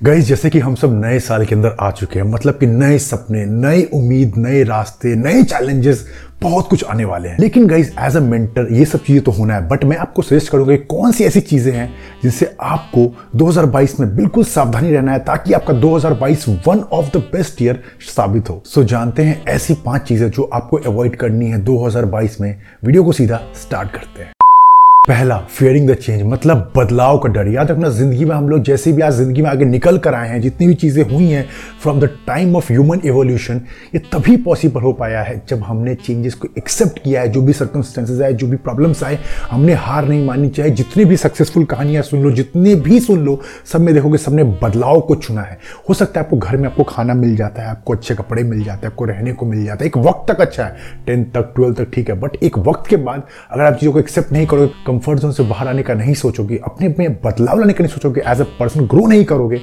गई जैसे कि हम सब नए साल के अंदर आ चुके हैं मतलब कि नए सपने नई उम्मीद नए रास्ते नए चैलेंजेस बहुत कुछ आने वाले हैं। लेकिन गाइज़ एज अ मेंटर ये सब चीज़ें तो होना है बट मैं आपको सजेस्ट करूँगा कौन सी ऐसी चीज़ें हैं जिनसे आपको 2022 में बिल्कुल सावधानी रहना है ताकि आपका 2022 one of the best year साबित हो। सो so, जानते हैं ऐसी पाँच चीज़ें जो आपको अवॉइड करनी है 2022 में। वीडियो को सीधा स्टार्ट करते हैं। पहला फियरिंग द चेंज मतलब बदलाव का डर। याद रखना, ज़िंदगी में हम लोग जैसे भी आज ज़िंदगी में आगे निकल कर आए हैं, जितनी भी चीज़ें हुई हैं from the time of human evolution ये तभी पॉसिबल हो पाया है जब हमने चेंजेस को एक्सेप्ट किया है, जो भी सर्कमस्टेंसेज आए, जो भी प्रॉब्लम्स आए, हमने हार नहीं माननी चाहिए। जितनी भी सक्सेसफुल कहानियाँ सुन लो, जितने भी सुन लो, सब में देखोगे सबने बदलाव को चुना है। हो सकता है आपको घर में आपको खाना मिल जाता है, आपको अच्छे कपड़े मिल जाते हैं, आपको रहने को मिल जाता है। एक वक्त तक अच्छा है, टेंथ तक, ट्वेल्थ तक ठीक है बट एक वक्त के बाद अगर आप चीज़ों को एक्सेप्ट नहीं करोगे कंफर्ट जोन से बाहर आने का नहीं सोचोगे, अपने में बदलाव लाने का नहीं सोचोगे एज अ पर्सन ग्रो नहीं करोगे,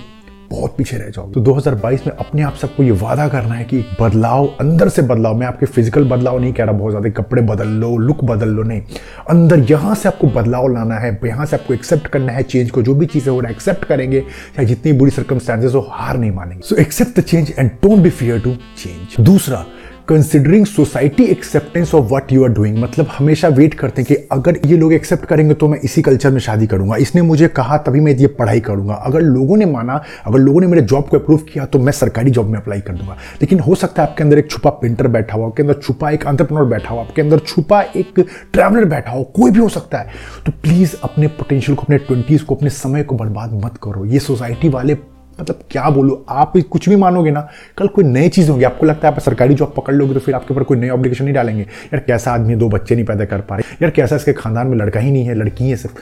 बहुत पीछे रह जाओगे। तो 2022 में अपने आप सबको ये वादा करना है कि बदलाव, अंदर से बदलाव, मैं आपके फ़िज़िकल बदलाव नहीं कह रहा, बहुत ज़्यादा कपड़े बदल लो लुक बदल लो, नहीं। अंदर यहाँ से आपको बदलाव लाना है, यहाँ से आपको एक्सेप्ट करना है चेंज को जो भी चीज़ें हो रहा है एक्सेप्ट करेंगे, चाहे जितनी बुरी सर्कमस्टांसेस हो, हार नहीं मानेंगे। So accept the change and don't be fear to change दूसरा considering society acceptance of what you are doing मतलब हमेशा वेट करते हैं कि अगर ये लोग एक्सेप्ट करेंगे तो मैं इसी कल्चर में शादी करूँगा। इसने मुझे कहा, तभी मैं ये पढ़ाई करूँगा। अगर लोगों ने माना, अगर लोगों ने मेरे जॉब को अप्रूव किया तो मैं सरकारी जॉब में अप्लाई कर दूँगा। लेकिन हो सकता है आपके अंदर एक छुपा पेंटर बैठा हुआ आपके अंदर छुपा एक अंतरप्रनोर बैठा हुआ आपके अंदर छुपा एक ट्रैवलर बैठा हो, कोई भी हो सकता है। तो प्लीज़ अपने पोटेंशियल को, अपने ट्वेंटीज को, अपने समय को बर्बाद मत करो। ये सोसाइटी वाले मतलब क्या बोलो, आप कुछ भी मानोगे ना, कल कोई नई चीज़ होगी, आपको लगता है आप सरकारी जॉब पकड़ लोगे तो फिर आपके ऊपर कोई नई ऑब्लिकेशन नहीं डालेंगे। यार, कैसा आदमी दो बच्चे नहीं पैदा कर पा रहे। यार, कैसा इसके खानदान में लड़का ही नहीं है, लड़की है सिर्फ़।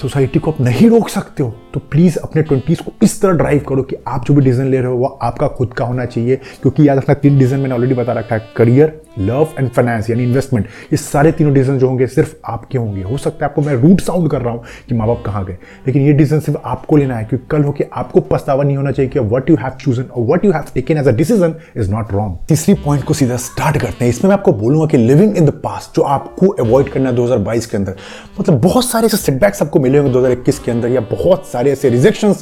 सोसाइटी को आप नहीं रोक सकते हो तो प्लीज़ अपने ट्वेंटीज़ को इस तरह ड्राइव करो कि आप जो भी डिसीज़न ले रहे हो, वो आपका खुद का होना चाहिए। क्योंकि याद रखना तीन डिसीज़न मैंने ऑलरेडी बता रखा है करियर लव एंड फाइनेंस यानी इन्वेस्टमेंट ये सारे तीनों डिसीज़न जो होंगे, सिर्फ़ आपके होंगे। हो सकता है आपको मैं रूट साउंड कर रहा हूँ कि माँ बाप कहाँ गए, लेकिन ये डिसीज़न सिर्फ़ आपको लेना है, क्योंकि कल हो कि आपको पछतावा नहीं होना चाहिए कि वट यू हैव चूजन और what you have taken as a decision is not wrong तीसरी पॉइंट को सीधा स्टार्ट करते हैं। इसमें मैं आपको बोलूँगा कि लिविंग इन द पास्ट जो आपको अवॉइड करना है 2022 के अंदर मतलब बहुत सारे ऐसे सेटबैक्स आपको मिले होंगे 2021 के अंदर या बहुत सारे ऐसे रिजेक्शन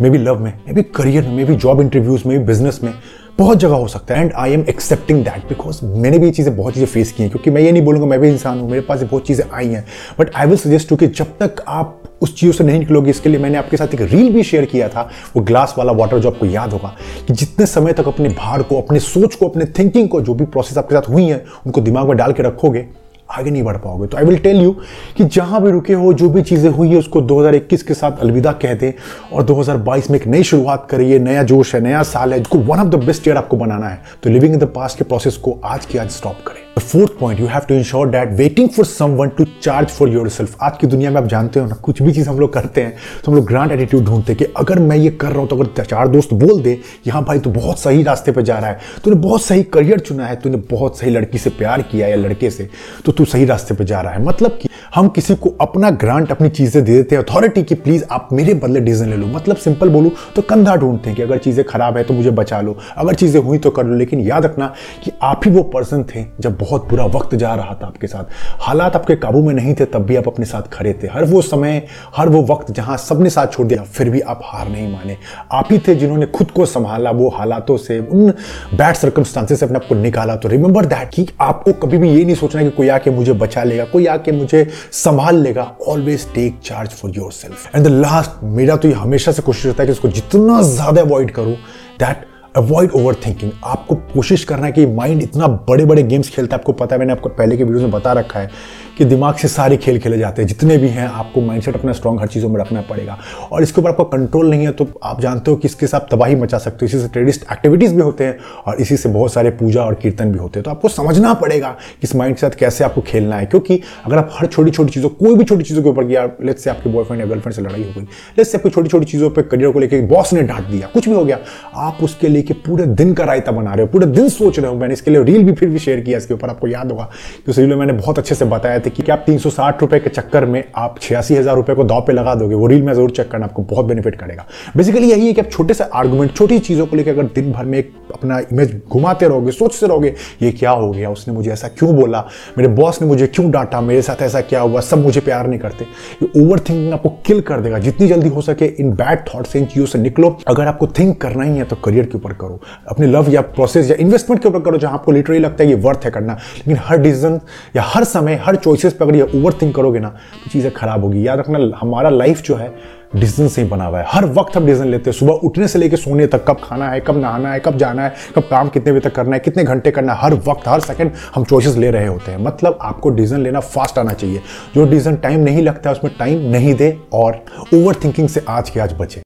मे बी लव में मे बी करियर में मे बी जॉब इंटरव्यूज़ में भी बिज़नेस में, बहुत जगह हो सकता है। And I am accepting that because मैंने भी ये चीज़ें, बहुत चीज़ें फेस की हैं। क्योंकि मैं ये नहीं बोलूँगा, मैं भी इंसान हूँ, मेरे पास बहुत चीज़ें आई हैं। But I will suggest to कि जब तक आप उस चीज़ों से नहीं निकलोगे, इसके लिए मैंने आपके साथ एक रील भी शेयर किया था, वो ग्लास वाला वाटर जो आपको याद होगा कि जितने समय तक अपने भार को, अपने सोच को, अपने थिंकिंग को, जो भी प्रोसेस आपके साथ हुई है, उनको दिमाग में डाल के रखोगे आगे नहीं बढ़ पाओगे। तो आई विल टेल यू कि जहाँ भी रुके हो, जो भी चीज़ें हुई है, उसको 2021 के साथ अलविदा कह दें और 2022 में एक नई शुरुआत करिए, नया जोश है, नया साल है जिसको one of the best year आपको बनाना है। तो लिविंग इन द पास्ट के प्रोसेस को आज की आज स्टॉप करें। Fourth point you have to ensure that waiting for someone to charge for yourself आज की दुनिया में आप जानते हो ना, कुछ भी चीज़ हम लोग करते हैं तो हम लोग ग्रांट एटीट्यूड ढूंढते हैं कि अगर मैं ये कर रहा हूँ तो अगर चार दोस्त बोल दे कि हाँ भाई तू तो बहुत सही रास्ते पर जा रहा है, तूने बहुत सही करियर चुना है, तूने बहुत सही लड़की से प्यार किया या लड़के से तो तू सही रास्ते पर जा रहा है। मतलब कि हम किसी को अपना ग्रांट अपनी चीज़ें दे देते हैं अथॉरिटी की प्लीज़ आप मेरे बदले डिसीज़न ले लो। मतलब सिंपल बोलूँ तो कंधा ढूंढते हैं कि अगर चीज़ें खराब है तो मुझे बचा लो, अगर चीज़ें हुई तो कर लो, लेकिन याद रखना कि आप ही वो पर्सन थे जब बहुत बुरा वक्त जा रहा था आपके साथ। हालात आपके काबू में नहीं थे, तब भी आप अपने साथ खड़े थे। हर वो समय, हर वो वक्त जहाँ सबने साथ छोड़ दिया, फिर भी आप हार नहीं माने। आप ही थे जिन्होंने खुद को संभाला वो हालातों से, उन बैड सर्कमस्टांसेस से अपने आपको निकाला। तो रिमेंबर दैट कि आपको कभी भी ये नहीं सोचना कि कोई आके मुझे बचा लेगा, कोई आके मुझे संभाल लेगा। Always take charge for yourself and the last मेरा तो ये हमेशा से कोशिश रहता है कि इसको जितना ज़्यादा अवॉइड करूँ दैट अवॉइड ओवर थिंकिंग आपको कोशिश करना है कि माइंड इतना बड़े बड़े गेम्स खेलता है, आपको पता है मैंने आपको पहले के वीडियो में बता रखा है कि दिमाग से सारे खेल खेले जाते हैं, जितने भी हैं, आपको माइंडसेट अपना स्ट्रॉन्ग हर चीज़ों में रखना पड़ेगा। और इसके ऊपर आपका कंट्रोल नहीं है तो आप जानते हो कि इसके साथ तबाही मचा सकते हो। इसी से टेररिस्ट एक्टिविटीज़ भी होते हैं और इसी से बहुत सारे पूजा और कीर्तन भी होते हैं। तो आपको समझना पड़ेगा कि इस माइंड के साथ कैसे आपको खेलना है, क्योंकि अगर आप हर छोटी छोटी चीज़ों, कोई भी छोटी चीज़ों के ऊपर गया लेट से आपके बॉयफ्रेंड या गर्लफ्रेंड से लड़ाई हो गई लेट से आपकी छोटी छोटी चीज़ों पर करियर को लेकर बॉस ने डांट दिया, कुछ भी हो गया, आप उसके लिए के पूरे दिन का रायता बना रहे हो, पूरे दिन सोच रहे हो। मैंने इसके लिए रील भी फिर भी शेयर किया, इसके ऊपर आपको याद होगा। कि उस रील में मैंने बहुत अच्छे से बताया था कि आप तीन रुपए के चक्कर में आप छियासी हज़ार रुपए को दाव पे लगा दोगे, वो रील में ज़रूर चेक करना, आपको बहुत बेनिफिट करेगा। बेसिकली यही है कि आप छोटे से आर्गूमेंट छोटी चीज़ों को लेकर अगर दिन भर में अपना इमेज घुमाते रहोगे, सोचते रहोगे, ये क्या हो गया? उसने मुझे ऐसा क्यों बोला? मेरे बॉस ने मुझे क्यों डांटा? मेरे साथ ऐसा क्या हुआ? सब मुझे प्यार नहीं करते। ये ओवर थिंकिंग आपको किल कर देगा। जितनी जल्दी हो सके इन बैड थॉट से इन चीज़ों से निकलो। अगर आपको थिंक करना ही है तो करियर के ऊपर करो। अपने लव या प्रोसेस या इन्वेस्टमेंट के ऊपर करो जहाँ आपको लिटरली लगता है ये वर्थ है करना। लेकिन हर डिसीज़न या हर समय, हर चॉइसेस पर अगर ये ओवर थिंक करोगे ना तो चीज़ें खराब होगी। याद रखना, हमारा लाइफ जो है डिसीज़न से ही बना हुआ है। हर वक्त हम डिसीज़न लेते हैं। सुबह उठने से लेकर सोने तक, कब खाना है, कब नहाना है, कब जाना है, कब काम कितने बजे तक करना है, कितने घंटे करना है, हर वक्त, हर सेकंड हम चॉइसेस ले रहे होते हैं। मतलब आपको डिसीज़न लेना फास्ट आना चाहिए। जो डिसीज़न टाइम नहीं लगता है, उसमें टाइम नहीं दे और ओवर थिंकिंग से आज के आज बचे।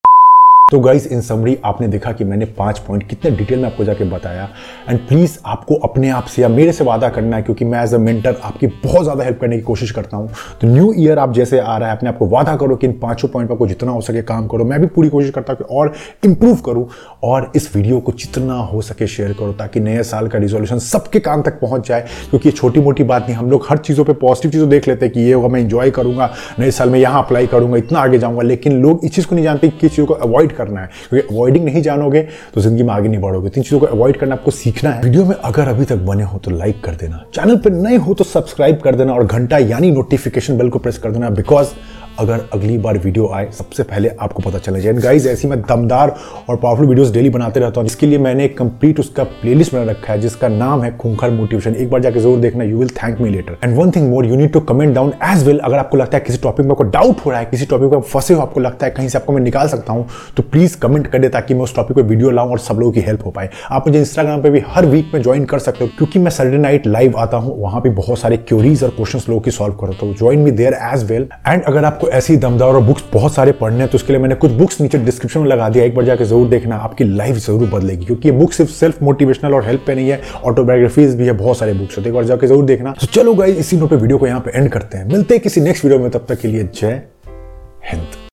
तो गाइज़ इन समरी आपने देखा कि मैंने पाँच पॉइंट कितने डिटेल में आपको जाके बताया। एंड प्लीज़ आपको अपने आप से या मेरे से वादा करना है, क्योंकि मैं एज अ मेंटर आपकी बहुत ज़्यादा हेल्प करने की कोशिश करता हूँ। तो न्यू ईयर आप जैसे आ रहा है, अपने आपको वादा करो कि इन पाँचों पॉइंट पर को जितना हो सके काम करो। मैं भी पूरी कोशिश करता हूँ और इंप्रूव करूँ और इस वीडियो को जितना हो सके शेयर करो, ताकि नए साल का रिजोल्यूशन सबके कान तक पहुँच जाए। क्योंकि ये छोटी मोटी बात नहीं, हम लोग हर चीज़ों पर पॉजिटिव चीज़ों देख लेते हैं कि ये होगा मैं इंजॉय करूँगा, नए साल में यहाँ अप्लाई करूँगा, इतना आगे जाऊँगा। लेकिन लोग इस चीज़ को नहीं जानते कि चीज़ को अवॉइड करना है। क्योंकि अवॉइडिंग नहीं जानोगे तो ज़िंदगी में आगे नहीं बढ़ोगे। तीन चीज़ों को अवॉइड करना, आपको सीखना है। वीडियो में अगर अभी तक बने हो तो लाइक कर देना। चैनल पर नए हो तो सब्सक्राइब कर देना। और घंटा यानी नोटिफिकेशन बेल को प्रेस कर देना। बिकॉज़ अगर अगली बार वीडियो आए, सबसे पहले आपको पता चला जाए। गाइज़ ऐसी मैं दमदार और पावरफुल वीडियोस डेली बनाते रहता हूँ, जिसके लिए मैंने एक कंप्लीट उसका प्लेलिस्ट बना रखा है, जिसका नाम है खूंखर मोटिवेशन एक बार जाकर ज़रूर देखना you will thank me later and one thing more you need to comment down as well अगर आपको लगता है किसी टॉपिक में आपको डाउट हो रहा है, किसी टॉपिक में फंसे हो, आपको लगता है कहीं से आपको मैं निकाल सकता हूँ तो प्लीज़ कमेंट कर दे ताकि मैं उस टॉपिक पर वीडियो लाऊं और सब लोगों की हेल्प हो पाए। आप मुझे इंस्टाग्राम पर भी हर वीक में ज्वाइन कर सकते हो, क्योंकि मैं सैटरडे नाइट लाइव आता हूँ, वहाँ पर बहुत सारे क्योरीज और क्वेश्चन लोगों की सॉल्व करता हूँ join me there as well and अगर आपको ऐसी दमदार और बुक्स बहुत सारे पढ़ने हैं तो उसके लिए मैंने कुछ बुक्स नीचे डिस्क्रिप्शन में लगा दिया। एक बार जाकर ज़रूर देखना, आपकी लाइफ ज़रूर बदलेगी, क्योंकि ये बुक सिर्फ़ सेल्फ मोटिवेशनल और हेल्प पे नहीं है ऑटोबायोग्राफीज भी है, बहुत सारे बुक्स होते एक बार जाकर ज़रूर देखना। तो चलो गाइस इसी नोट पे वीडियो को यहाँ पे एंड करते हैं। मिलते हैं किसी नेक्स्ट वीडियो में, तब तक के लिए जय हिंद।